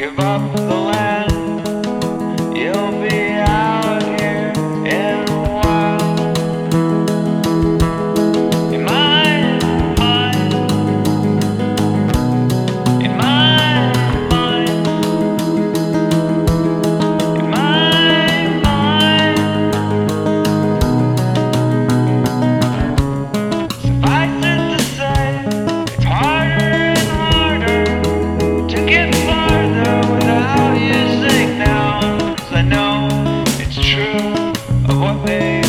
give up. away.